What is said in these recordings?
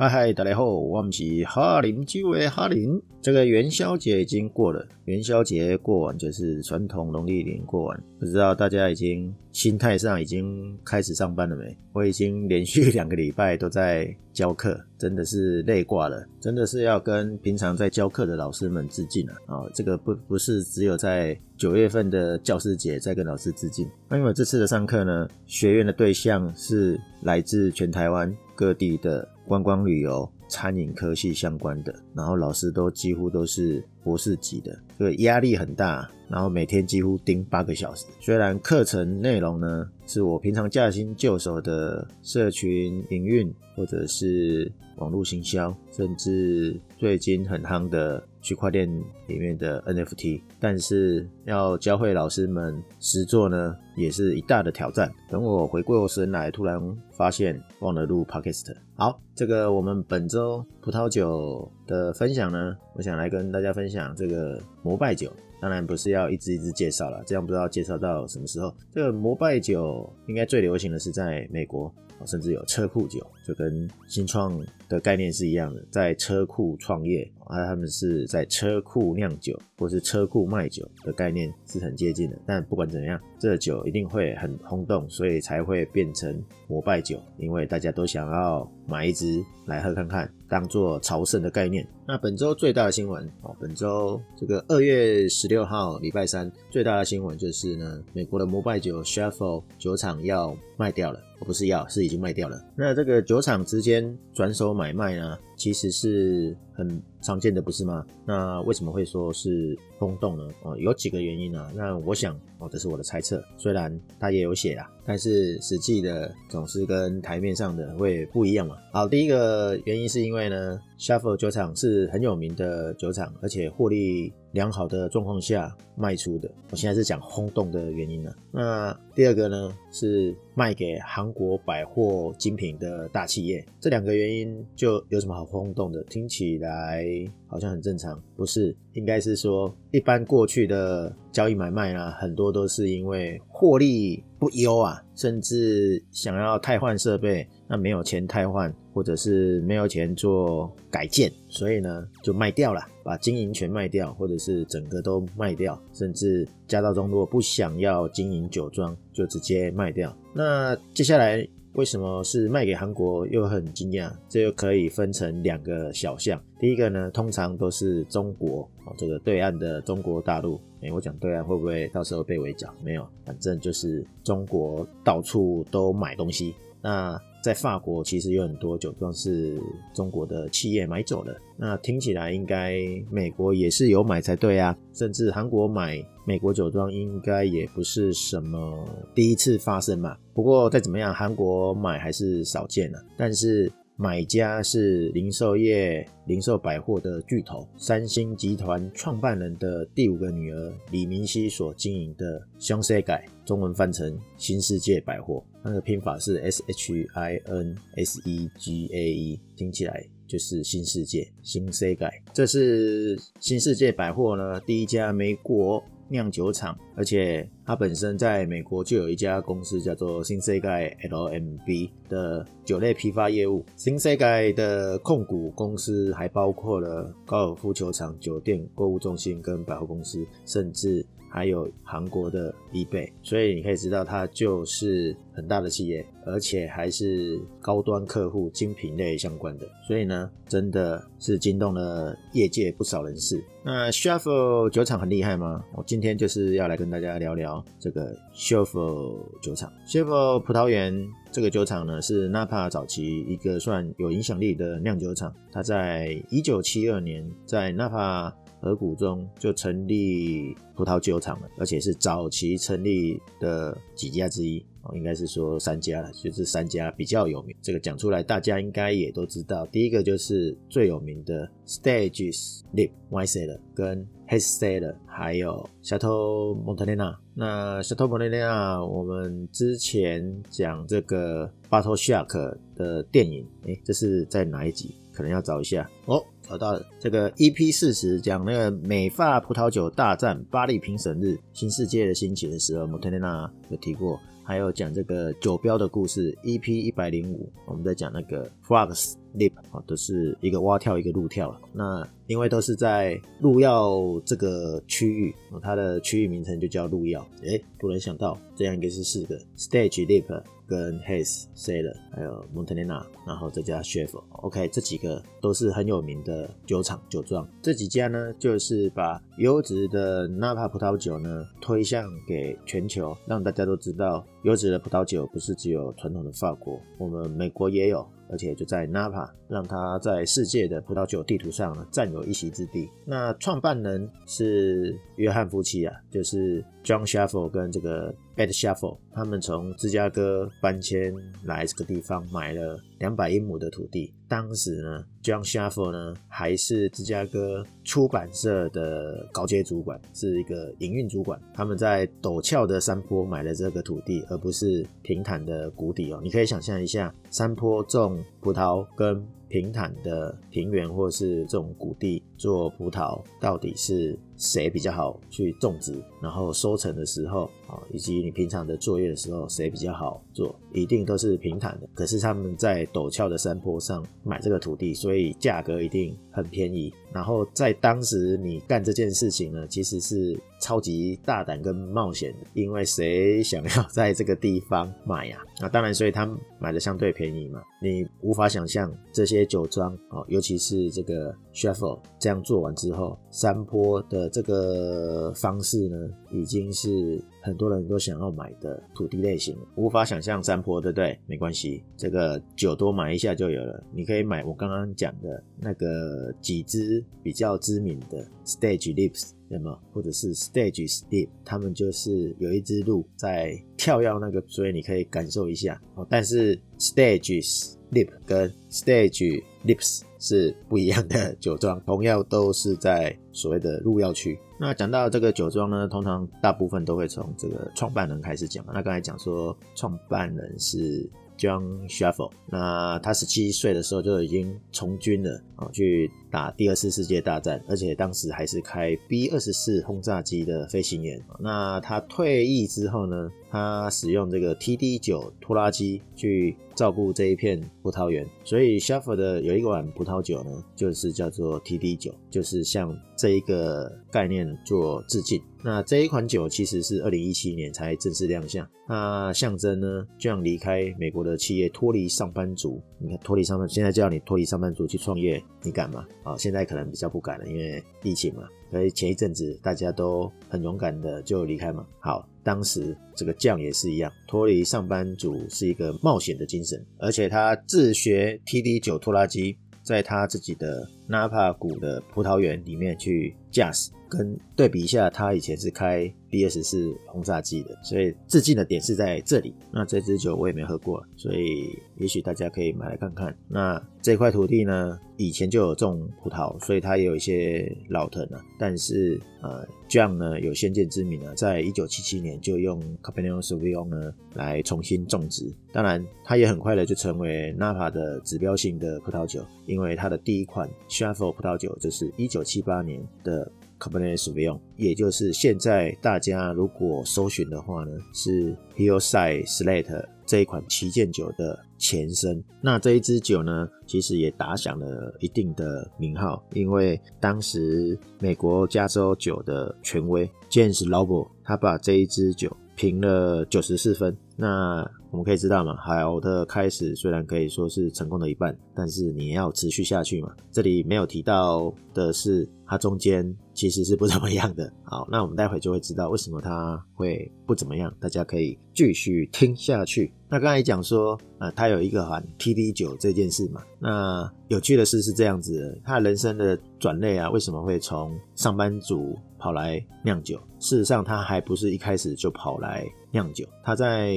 嗨嗨，大家好，我们是哈林酒的哈林。这个元宵节已经过了，元宵节过完就是传统农历年过完，不知道大家已经心态上已经开始上班了没？我已经连续两个礼拜都在教课，真的是累挂了，真的是要跟平常在教课的老师们致敬了啊！哦，这个不不是只有在九月份的教师节在跟老师致敬，那因为这次的上课呢，学员的对象是来自全台湾各地的。观光旅游、餐饮科系相关的，然后老师都几乎都是博士级的，这个压力很大，然后每天几乎盯八个小时。虽然课程内容呢是我平常驾轻就熟的社群营运，或者是网络行销，甚至最近很夯的。区块链里面的 NFT，但是要教会老师们实作呢，也是一大的挑战。等我回过神来，突然发现忘了录 Podcast。好，这个我们本周葡萄酒的分享呢，我想来跟大家分享讲这个摩拜酒。当然不是要一支一支介绍了，这样不知道介绍到什么时候。这个摩拜酒应该最流行的是在美国。甚至有车库酒，就跟新创的概念是一样的，在车库创业，啊他们是在车库酿酒，或是车库卖酒的概念是很接近的。但不管怎样，这酒一定会很轰动，所以才会变成摩拜酒，因为大家都想要买一支来喝看看，当做朝圣的概念。那本周最大的新闻哦，本周这个二月十六号礼拜三最大的新闻就是呢，美国的摩拜酒 Shuffle 酒厂要卖掉了。哦不是要，是已经卖掉了。那这个酒厂之间转手买卖呢，其实是很常见的，不是吗？那为什么会说是轰动呢？哦，有几个原因啊。那我想，哦，这是我的猜测，虽然他也有写啊，但是实际的总是跟台面上的会不一样嘛。好，第一个原因是因为呢，Shuffle 酒厂是很有名的酒厂，而且获利良好的状况下卖出的。我现在是讲轰动的原因了。那第二个呢，是卖给韩国百货精品的大企业。这两个原因就有什么好轰动的？听起来好像很正常，不是？应该是说，一般过去的交易买卖啊，很多都是因为获利不优啊，甚至想要汰换设备，那没有钱汰换，或者是没有钱做改建，所以呢就卖掉了，把经营权卖掉，或者是整个都卖掉，甚至家道中落不想要经营酒庄，就直接卖掉。那接下来。为什么是卖给韩国？又很惊讶，这又可以分成两个小项。第一个呢，通常都是中国哦，这个对岸的中国大陆。诶，我讲对岸会不会到时候被围剿？没有，反正就是中国到处都买东西。那在法国其实有很多酒庄是中国的企业买走了，那听起来应该美国也是有买才对啊，甚至韩国买美国酒庄应该也不是什么第一次发生嘛。不过再怎么样，韩国买还是少见了，但是。买家是零售业、零售百货的巨头三星集团创办人的第五个女儿李明熙所经营的新世界，中文翻成新世界百货，那个拼法是 S H I N S E G A E，听起来就是新世界、新世界。这是新世界百货呢第一家美国酿酒厂，而且它本身在美国就有一家公司叫做新世界 LMB 的酒类批发业务。新世界的控股公司还包括了高尔夫球场、酒店、购物中心跟百货公司，甚至。还有韩国的 eBay，所以你可以知道它就是很大的企业，而且还是高端客户、精品类相关的，所以呢，真的是惊动了业界不少人士。那 Shuffle 酒厂很厉害吗？我今天就是要来跟大家聊聊这个 Shuffle 酒厂。Shuffle 葡萄园这个酒厂呢，是 Napa 早期一个算有影响力的酿酒厂，它在一九七二年在 Napa 河谷中就成立葡萄酒厂了，而且是早期成立的几家之一。应该是说三家了，就是三家比较有名。这个讲出来，大家应该也都知道。第一个就是最有名的 Stag's Leap Wine Cellar 跟 Head Cellar，还有 Chateau Montelena。那 Chateau Montelena，我们之前讲这个 Battle Shark 的电影，诶，这是在哪一集？可能要找一下哦。找到了这个 EP 四十讲那个美发葡萄酒大战巴黎评审日新世界的兴起的时候，摩特雷纳有提过。还有讲这个酒标的故事，EP 一百零五，我们在讲那个 Frogs Leap 啊，都是一个蛙跳，一个鹿跳。那因为都是在鹿药这个区域，它的区域名称就叫鹿药。诶，突然想到，这样应该是四个 Stage Leap。跟 Hays, Sailor，还有 Montana，然后再加 s h e f e OK，这几个都是很有名的酒厂酒庄。这几家呢，就是把优质的 Napa 葡萄酒呢推向给全球，让大家都知道，优质的葡萄酒不是只有传统的法国，我们美国也有。而且就在 Napa，让他在世界的葡萄酒地图上占有一席之地。那创办人是约翰夫妻啊，就是 John Shuffle 跟这个 Ed Shuffle，他们从芝加哥搬迁来这个地方，买了两百英亩的土地。当时呢，John Shaffer 呢还是芝加哥出版社的高阶主管，是一个营运主管。他们在陡峭的山坡买了这个土地，而不是平坦的谷底哦。你可以想象一下，山坡种葡萄跟平坦的平原或是这种谷地做葡萄，到底是谁比较好去种植？然后收成的时候啊，以及你平常的作业的时候，谁比较好做？一定都是平坦的。可是他们在陡峭的山坡上买这个土地，所以价格一定很便宜。然后在当时你干这件事情呢，其实是超级大胆跟冒险的，因为谁想要在这个地方买呀？那当然，所以他买的相对便宜嘛。你无法想象这些酒庄哦，尤其是这个 Schaeffer 这样做完之后，山坡的这个方式呢，已经是很多人都想要买的土地类型。无法想象山坡，对不对？没关系，这个酒多买一下就有了。你可以买我刚刚讲的那个几支比较知名的 Stage Lips 那么？或者是 Stage Leap，他们就是有一只鹿在跳跃那个，所以你可以感受一下。哦，但是 Stage Step 跟 Stage Lips 是不一样的酒庄，同样都是在所谓的鹿跃区。那讲到这个酒庄呢，通常大部分都会从这个创办人开始讲。那刚才讲说创办人是 John Schaeffer，那他十七岁的时候就已经从军了啊，去打第二次世界大战，而且当时还是开 B 二十四轰炸机的飞行员。那他退役之后呢，他使用这个 TD 九拖拉机去照顾这一片葡萄园，所以 Shaffer 的有一款葡萄酒呢，就是叫做 TD 九，就是向这一个概念做致敬。那这一款酒其实是二零一七年才正式亮相，那象征呢，这样离开美国的企业，脱离上班族。你看，脱离上班，现在叫你脱离上班族去创业，你敢吗？啊，现在可能比较不敢了，因为疫情嘛。所以前一阵子大家都很勇敢的就离开嘛。好，当时这个酱也是一样，脱离上班族是一个冒险的精神，而且他自学 TD 九拖拉机，在他自己的纳帕谷的葡萄园里面去驾驶。跟对比一下，他以前是开 B 二十四轰炸机的，所以致敬的点是在这里。那这支酒我也没喝过，所以也许大家可以买来看看。那这块土地呢，以前就有种葡萄，所以它也有一些老藤啊。但是呃，John 呢有先见之明啊，在一九七七年就用 Cabernet Sauvignon 呢来重新种植。当然，它也很快的就成为 Napa 的指标性的葡萄酒，因为它的第一款 Shuffle 葡萄酒就是一九七八年的。Cabernet Sauvignon，也就是现在大家如果搜寻的话呢，是 Hillside Slate 这一款旗舰酒的前身。那这一支酒呢，其实也打响了一定的名号，因为当时美国加州酒的权威 James Lobo，他把这一支酒评了九十四分。那我们可以知道嘛，海鸥的开始虽然可以说是成功的一半，但是你要持续下去嘛。这里没有提到的是，它中间其实是不怎么样的。好，那我们待会就会知道为什么它会不怎么样。大家可以继续听下去。那刚才讲说，呃，他有一个喊 TD 九这件事嘛。那有趣的事是这样子的，他人生的转捩啊，为什么会从上班族跑来酿酒？事实上，他还不是一开始就跑来酿酒。他在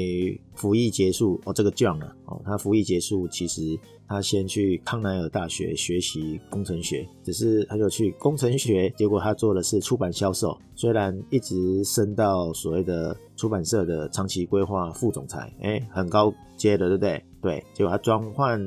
服役结束哦，这个 John 啊，哦，他服役结束，其实他先去康奈尔大学学习工程学，只是他就去工程学，结果他做的是出版销售，虽然一直升到所谓的出版社的长期规划副总裁，哎，很高阶的，对不对？对，结果他装换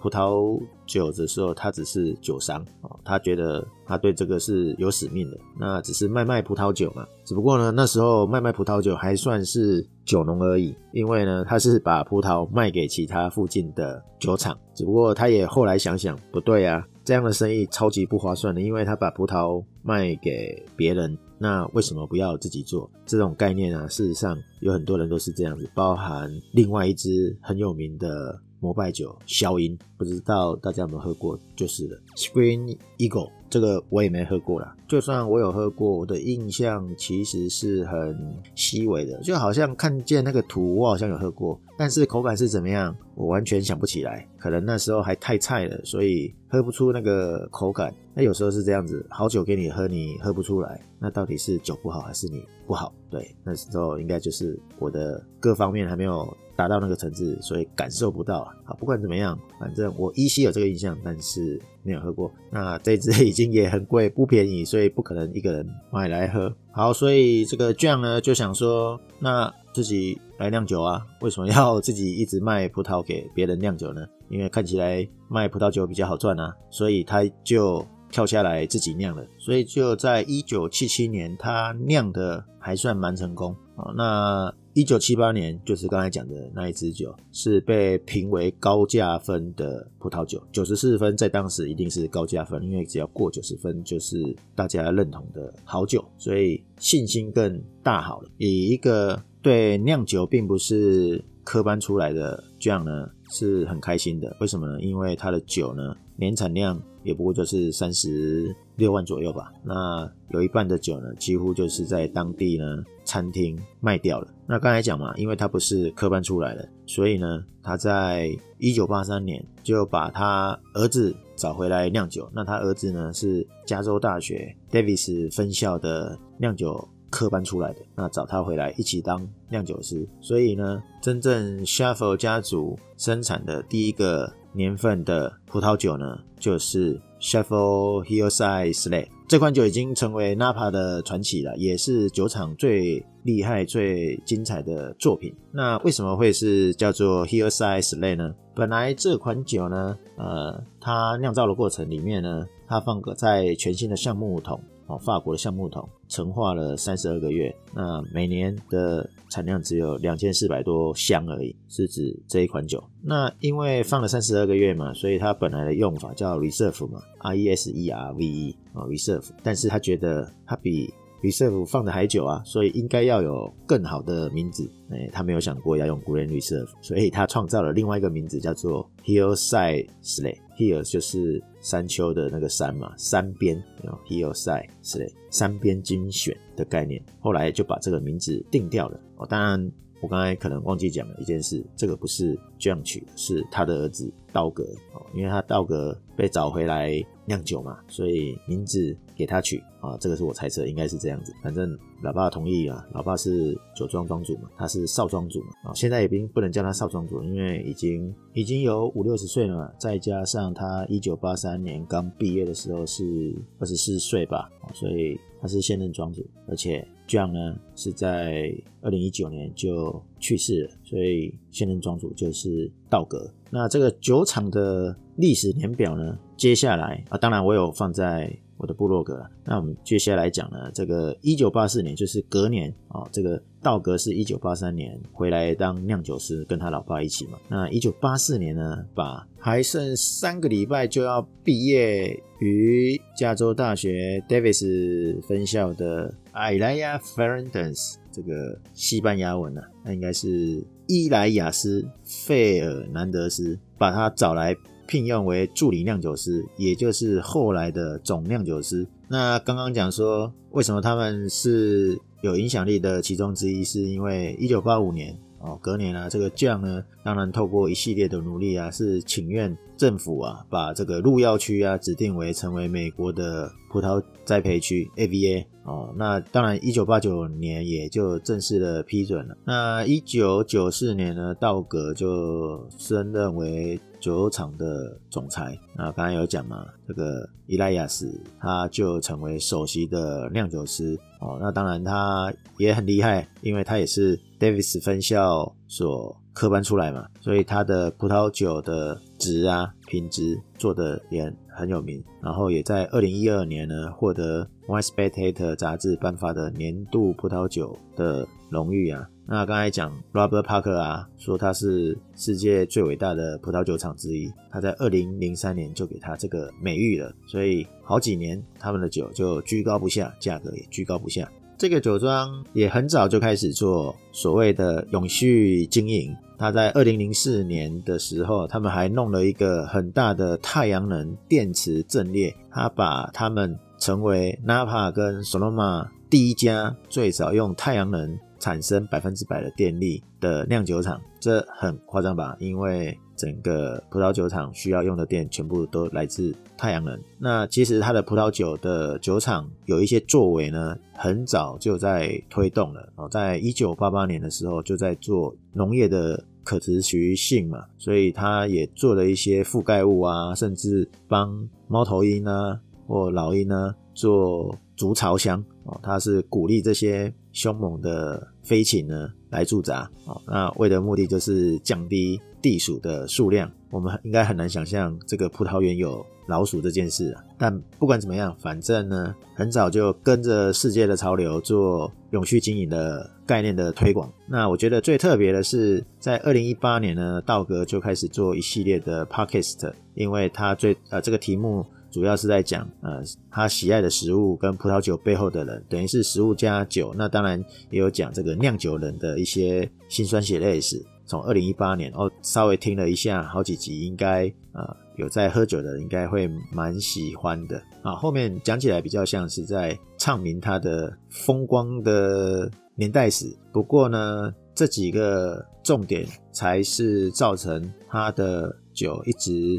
葡萄酒的时候，他只是酒商哦，他觉得他对这个是有使命的，那只是卖卖葡萄酒嘛。只不过呢，那时候卖卖葡萄酒还算是酒农而已，因为呢，他是把葡萄卖给其他附近的酒厂。只不过他也后来想想，不对啊，这样的生意超级不划算的，因为他把葡萄卖给别人。那为什么不要自己做？这种概念啊，事实上有很多人都是这样子，包含另外一支很有名的摩拜酒萧鹰，不知道大家有没有喝过，就是了。Screen Eagle 这个我也没喝过啦，就算我有喝过，我的印象其实是很细微的，就好像看见那个图，我好像有喝过，但是口感是怎么样，我完全想不起来。可能那时候还太菜了，所以喝不出那个口感。那有时候是这样子，好酒给你喝，你喝不出来，那到底是酒不好还是你不好？对，那时候应该就是我的各方面还没有达到那个层次，所以感受不到啊。好，不管怎么样，反正我依稀有这个印象，但是没有喝过。那这支已经也很贵，不便宜，所以所以不可能一个人买来喝。好，所以这个酱呢就想说，那自己来酿酒啊？为什么要 自己一直卖葡萄给别人酿酒呢？因为看起来卖葡萄酒比较好赚啊，所以他就。跳下来自己酿了，所以就在一九七七年，他酿的还算蛮成功啊。那一九七八年，就是刚才讲的那一支酒，是被评为高价分的葡萄酒，九十四分在当时一定是高价分，因为只要过九十分就是大家认同的好酒，所以信心更大好了。以一个对酿酒并不是科班出来的这样呢，是很开心的。为什么呢？因为他的酒呢，年产量也不过就是三十六万左右吧。那有一半的酒呢，几乎就是在当地呢餐厅卖掉了。那刚才讲嘛，因为他不是科班出来的，所以呢，他在一九八三年就把他儿子找回来酿酒。那他儿子呢是加州大学 Davis 分校的酿酒科班出来的，那找他回来一起当酿酒师。所以呢，真正 Schaefer 家族生产的第一个。年份的葡萄酒呢，就是 Schaefer Hillside Slate 这款酒已经成为 Napa 的传奇了，也是酒厂最厉害、最精彩的作品。那为什么会是叫做 Hillside Slate 呢？本来这款酒呢，呃，它酿造的过程里面呢，它放个在全新的橡木桶。哦，法国的橡木桶陈化了三十二个月，那每年的产量只有两千四百多箱而已，是指这一款酒。那因为放了三十二个月嘛，所以它本来的用法叫 reserve 嘛，R E S E R V E 啊，reserve。但是他觉得他比 reserve 放的还久啊，所以应该要有更好的名字。哎，他没有想过要用 Glen Reserve，所以他创造了另外一个名字叫做 Hillside Slate。Hill 就是山丘的那个山嘛，山边，Hillside 之类，山边精选的概念。后来就把这个名字定掉了。哦，当然我刚才可能忘记讲了一件事，这个不是 j o n 曲，是他的儿子道格。哦，因为他道格被找回来酿酒嘛，所以名字给他取。啊，这个是我猜测，应该是这样子。反正老爸同意啊，老爸是酒庄庄主嘛，他是少庄主嘛。啊，现在已经不能叫他少庄主，因为已经已经有五六十岁了嘛，再加上他一九八三年刚毕业的时候是二十四岁吧，所以他是现任庄主。而且 John 呢是在二零一九年就去世了，所以现任庄主就是道格。那这个酒厂的历史年表呢，接下来啊，当然我有放在。我的部落格，那我们接下来讲呢，这个一九八四年就是隔年啊、哦，这个道格是一九八三年回来当酿酒师，跟他老爸一起嘛。那一九八四年呢，把还剩三个礼拜就要毕业于加州大学 Davis 分校的 Elijah Fernández 这个西班牙文呢、啊，那应该是伊莱亚斯费尔南德斯，把他找来。聘用为助理酿酒师，也就是后来的总酿酒师。那刚刚讲说，为什么他们是有影响力的其中之一，是因为一九八五年哦，隔年啊，这个酱呢，当然透过一系列的努力啊，是请愿政府啊，把这个鹿药区啊指定为成为美国的葡萄栽培区 AVA 哦。那当然，一九八九年也就正式的批准了。那一九九四年呢，道格就升任为。酒厂的总裁，那刚才有讲嘛，这个伊莱亚斯他就成为首席的酿酒师哦。那当然他也很厉害，因为他也是 Davis 分校所科班出来嘛，所以他的葡萄酒的值啊品质做的也很有名，然后也在二零一二年呢获得 Wine Spectator 杂志颁发的年度葡萄酒的荣誉啊。那刚才讲 Robert Parker 啊，说他是世界最伟大的葡萄酒厂之一，他在二零零三年就给他这个美誉了，所以好几年他们的酒就居高不下，价格也居高不下。这个酒庄也很早就开始做所谓的永续经营，他在二零零四年的时候，他们还弄了一个很大的太阳能电池阵列，他把他们成为 Napa 跟 Sonoma 第一家最早用太阳能。产生百分之百的电力的酿酒厂，这很夸张吧？因为整个葡萄酒厂需要用的电全部都来自太阳能。那其实它的葡萄酒的酒厂有一些作为呢，很早就在推动了哦，在一九八八年的时候就在做农业的可持续性嘛，所以他也做了一些覆盖物啊，甚至帮猫头鹰啊或老鹰呢做筑巢箱哦，他是鼓励这些。凶猛的飞禽呢来驻扎啊，那为的目的就是降低地鼠的数量。我们应该很难想象这个葡萄园有老鼠这件事啊。但不管怎么样，反正呢，很早就跟着世界的潮流做永续经营的概念的推广。那我觉得最特别的是，在二零一八年呢，道格就开始做一系列的 podcast，因为他最呃这个题目。主要是在讲，呃，他喜爱的食物跟葡萄酒背后的人，等于是食物加酒。那当然也有讲这个酿酒人的一些辛酸血泪史。从二零一八年哦，稍微听了一下好几集，应该呃有在喝酒的人应该会蛮喜欢的啊。后面讲起来比较像是在唱明他的风光的年代史。不过呢，这几个重点才是造成他的酒一直。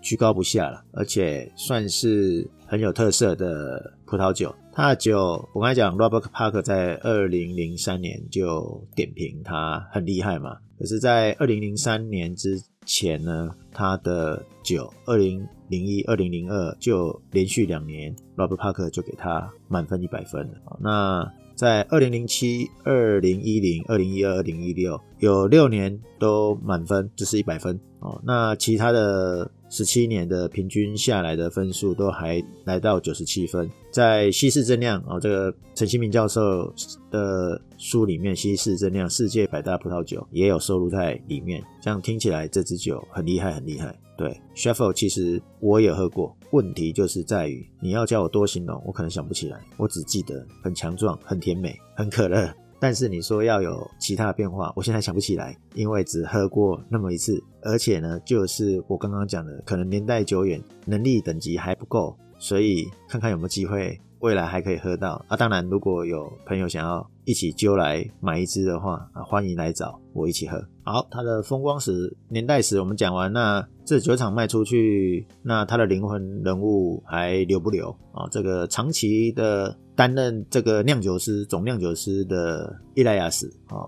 居高不下了，而且算是很有特色的葡萄酒。它的酒，我刚才讲，Robert Parker 在二零零三年就点评它很厉害嘛。可是，在二零零三年之前呢，它的酒，二零零一、二零零二就连续两年，Robert Parker 就给它满分一百分了。那在二零零七、二零一零、二零一二、二零一六有六年都满分，就是一百分哦。那其他的。十七年的平均下来的分数都还来到九十七分，在稀释增量哦，这个陈新明教授的书里面，稀释增量世界百大葡萄酒也有收录在里面。这样听起来，这支酒很厉害，很厉害。对，Shuffle 其实我也喝过，问题就是在于你要叫我多形容，我可能想不起来，我只记得很强壮、很甜美、很可乐。但是你说要有其他的变化，我现在想不起来，因为只喝过那么一次，而且呢，就是我刚刚讲的，可能年代久远，能力等级还不够，所以看看有没有机会。未来还可以喝到啊！当然，如果有朋友想要一起揪来买一支的话啊，欢迎来找我一起喝。好，它的风光史、年代史我们讲完，那这酒厂卖出去，那它的灵魂人物还留不留啊？这个长期的担任这个酿酒师、总酿酒师的伊莱亚斯啊。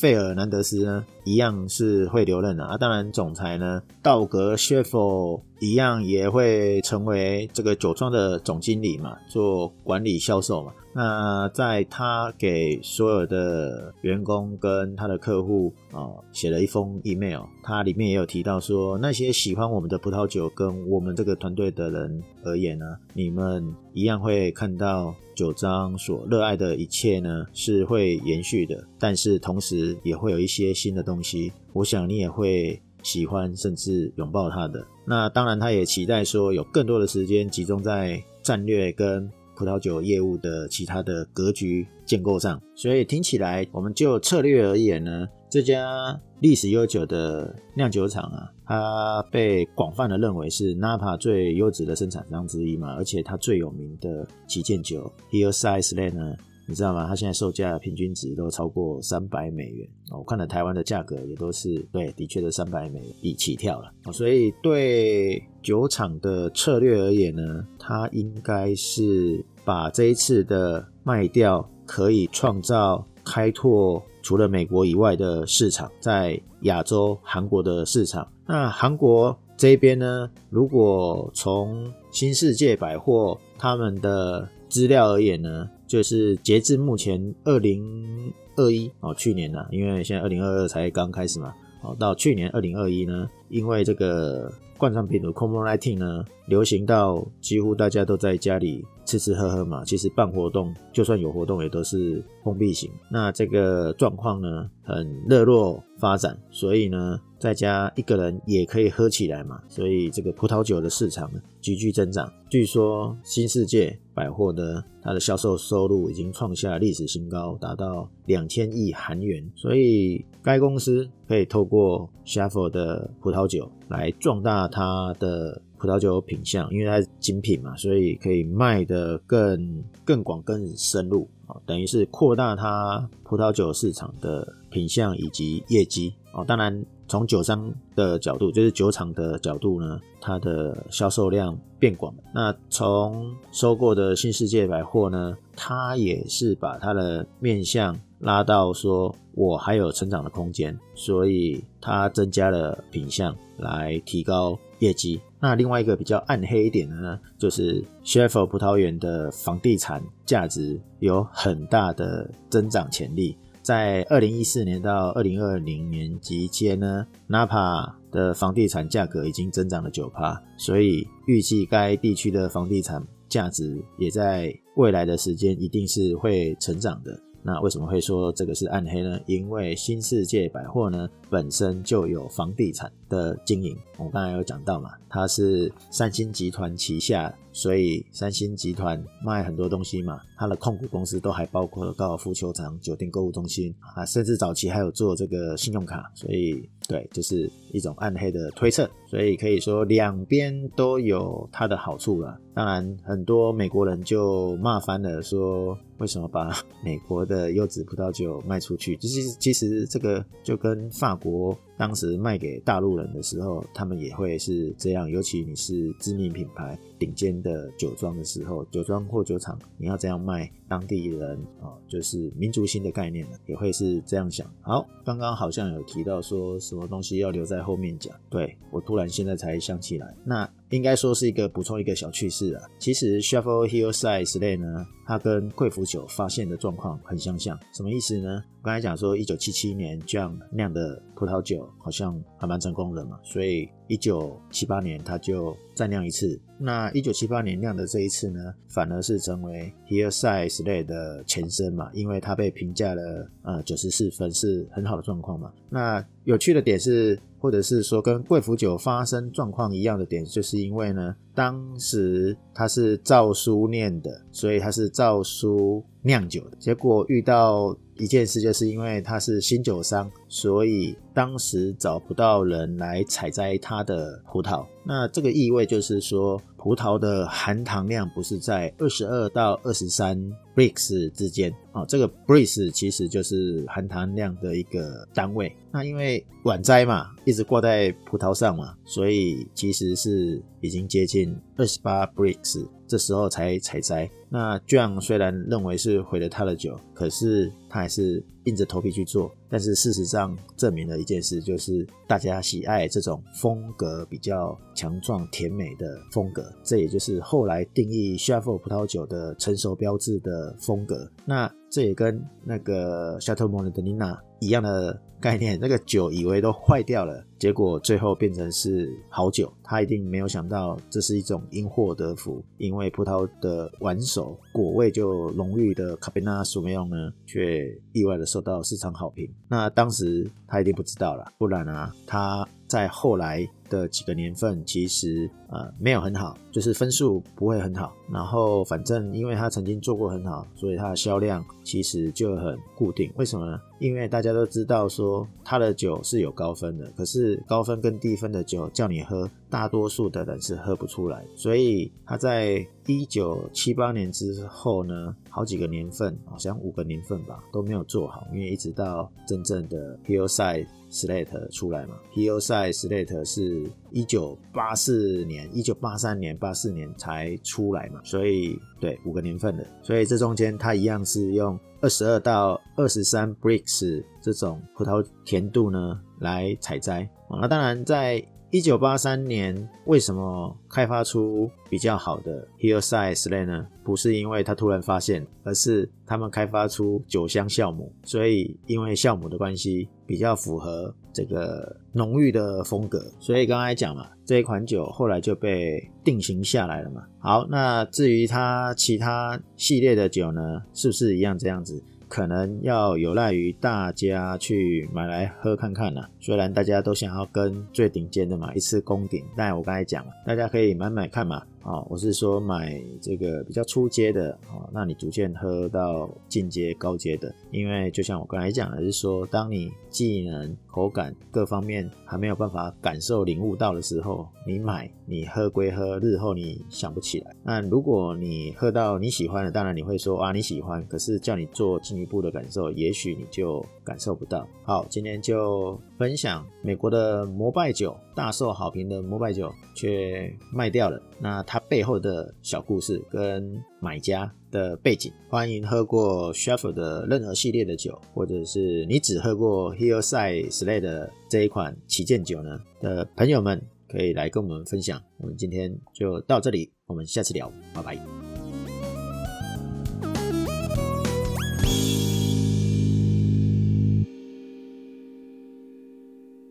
费尔南德斯呢，一样是会留任的啊。当然，总裁呢，道格谢佛一样也会成为这个酒庄的总经理嘛，做管理销售嘛。那在他给所有的员工跟他的客户啊写了一封 email，他里面也有提到说，那些喜欢我们的葡萄酒跟我们这个团队的人而言呢，你们一样会看到酒庄所热爱的一切呢是会延续的，但是同时也会有一些新的东西，我想你也会喜欢甚至拥抱它的。那当然，他也期待说有更多的时间集中在战略跟。葡萄酒业务的其他的格局建构上，所以听起来，我们就策略而言呢，这家历史悠久的酿酒厂啊，它被广泛的认为是 Napa 最优质的生产商之一嘛，而且它最有名的旗舰酒 Hillside Slate 呢。你知道吗？它现在售价平均值都超过三百美元。我看了台湾的价格也都是对，的确是三百美元一起跳了。所以对酒厂的策略而言呢，它应该是把这一次的卖掉，可以创造开拓除了美国以外的市场，在亚洲韩国的市场。那韩国这边呢，如果从新世界百货他们的资料而言呢，就是截至目前二零二一哦，去年呢，因为现在二零二二才刚开始嘛，哦，到去年二零二一呢，因为这个冠状病毒 COVID-19 呢，流行到几乎大家都在家里吃吃喝喝嘛，其实办活动就算有活动也都是封闭型。那这个状况呢，很热络发展，所以呢，在家一个人也可以喝起来嘛，所以这个葡萄酒的市场呢，急剧增长。据说新世界百货的，它的销售收入已经创下历史新高，达到两千亿韩元。所以该公司可以透过 Shuffle 的葡萄酒来壮大它的葡萄酒品相，因为它是精品嘛，所以可以卖得更更广、更深入啊，等于是扩大它葡萄酒市场的品相以及业绩哦。当然。从酒商的角度，就是酒厂的角度呢，它的销售量变广。那从收购的新世界百货呢，它也是把它的面向拉到说，我还有成长的空间，所以它增加了品相来提高业绩。那另外一个比较暗黑一点的呢，就是 Schaefer 葡萄园的房地产价值有很大的增长潜力。在二零一四年到二零二零年期间呢，Napa 的房地产价格已经增长了九趴，所以预计该地区的房地产价值也在未来的时间一定是会成长的。那为什么会说这个是暗黑呢？因为新世界百货呢本身就有房地产的经营，我刚才有讲到嘛，它是三星集团旗下。所以三星集团卖很多东西嘛，它的控股公司都还包括了高尔夫球场、酒店、购物中心啊，甚至早期还有做这个信用卡。所以对，就是一种暗黑的推测。所以可以说两边都有它的好处了。当然，很多美国人就骂翻了，说为什么把美国的优质葡萄酒卖出去？其实其实这个就跟法国。当时卖给大陆人的时候，他们也会是这样。尤其你是知名品牌、顶尖的酒庄的时候，酒庄或酒厂，你要这样卖，当地人啊，就是民族性的概念呢也会是这样想。好，刚刚好像有提到说什么东西要留在后面讲，对，我突然现在才想起来，那。应该说是一个补充一个小趣事啊。其实 Shuffle Hillside Slate 呢，它跟贵腐酒发现的状况很相像。什么意思呢？我刚才讲说，一九七七年这样酿的葡萄酒好像还蛮成功的嘛，所以一九七八年它就再酿一次。那一九七八年酿的这一次呢，反而是成为 Hillside 的前身嘛，因为它被评价了呃九十四分，是很好的状况嘛。那有趣的点是。或者是说跟贵腐酒发生状况一样的点，就是因为呢，当时它是照书酿的，所以它是照书酿酒的。结果遇到一件事，就是因为它是新酒商，所以当时找不到人来采摘它的葡萄。那这个意味就是说，葡萄的含糖量不是在二十二到二十三 Brix 之间哦，这个 Brix 其实就是含糖量的一个单位。那因为晚摘嘛，一直挂在葡萄上嘛，所以其实是已经接近二十八 Brix。这时候才采摘。那 John 虽然认为是毁了他的酒，可是他还是硬着头皮去做。但是事实上证明了一件事，就是大家喜爱这种风格比较强壮、甜美的风格。这也就是后来定义 Shuffle 葡萄酒的成熟标志的风格。那这也跟那个 Chateau Montelena 一样的概念，那个酒以为都坏掉了，结果最后变成是好酒。他一定没有想到这是一种因祸得福，因为葡萄的晚熟，果味就浓郁的 Cabernet Sauvignon 呢，却意外的受到市场好评。那当时他一定不知道了，不然啊，他在后来的几个年份其实呃没有很好，就是分数不会很好。然后反正因为他曾经做过很好，所以他的销量其实就很固定。为什么呢？因为大家都知道说他的酒是有高分的，可是高分跟低分的酒叫你喝，大多数的人是喝不出来。所以他在一九七八年之后呢，好几个年份，好像五个年份吧，都没有做好，因为一直到真正的 Hillside Slate 出来嘛，Hillside Slate 是一九八四年、一九八三年、八四年才出来嘛，所以对五个年份的，所以这中间它一样是用二十二到二十三 Brix 这种葡萄甜度呢来采摘。那当然在一九八三年为什么开发出比较好的 Hillside Slate 呢？不是因为他突然发现，而是他们开发出酒香酵母，所以因为酵母的关系，比较符合这个浓郁的风格。所以刚才讲嘛，这一款酒后来就被定型下来了嘛。好，那至于它其他系列的酒呢，是不是一样这样子？可能要有赖于大家去买来喝看看啦。虽然大家都想要跟最顶尖的嘛一次攻顶，但我刚才讲了，大家可以买买看嘛。哦，我是说买这个比较初阶的哦，那你逐渐喝到进阶、高阶的。因为就像我刚才讲的，是说当你技能、口感各方面还没有办法感受、领悟到的时候，你买你喝归喝，日后你想不起来。那如果你喝到你喜欢的，当然你会说啊你喜欢，可是叫你做进一步的感受，也许你就感受不到。好，今天就分享美国的摩拜酒，大受好评的摩拜酒却卖掉了。那它背后的小故事跟买家的背景，欢迎喝过 s h e f f e r 的任何系列的酒，或者是你只喝过 Hillside Slate 的这一款旗舰酒呢的朋友们，可以来跟我们分享。我们今天就到这里，我们下次聊，拜拜。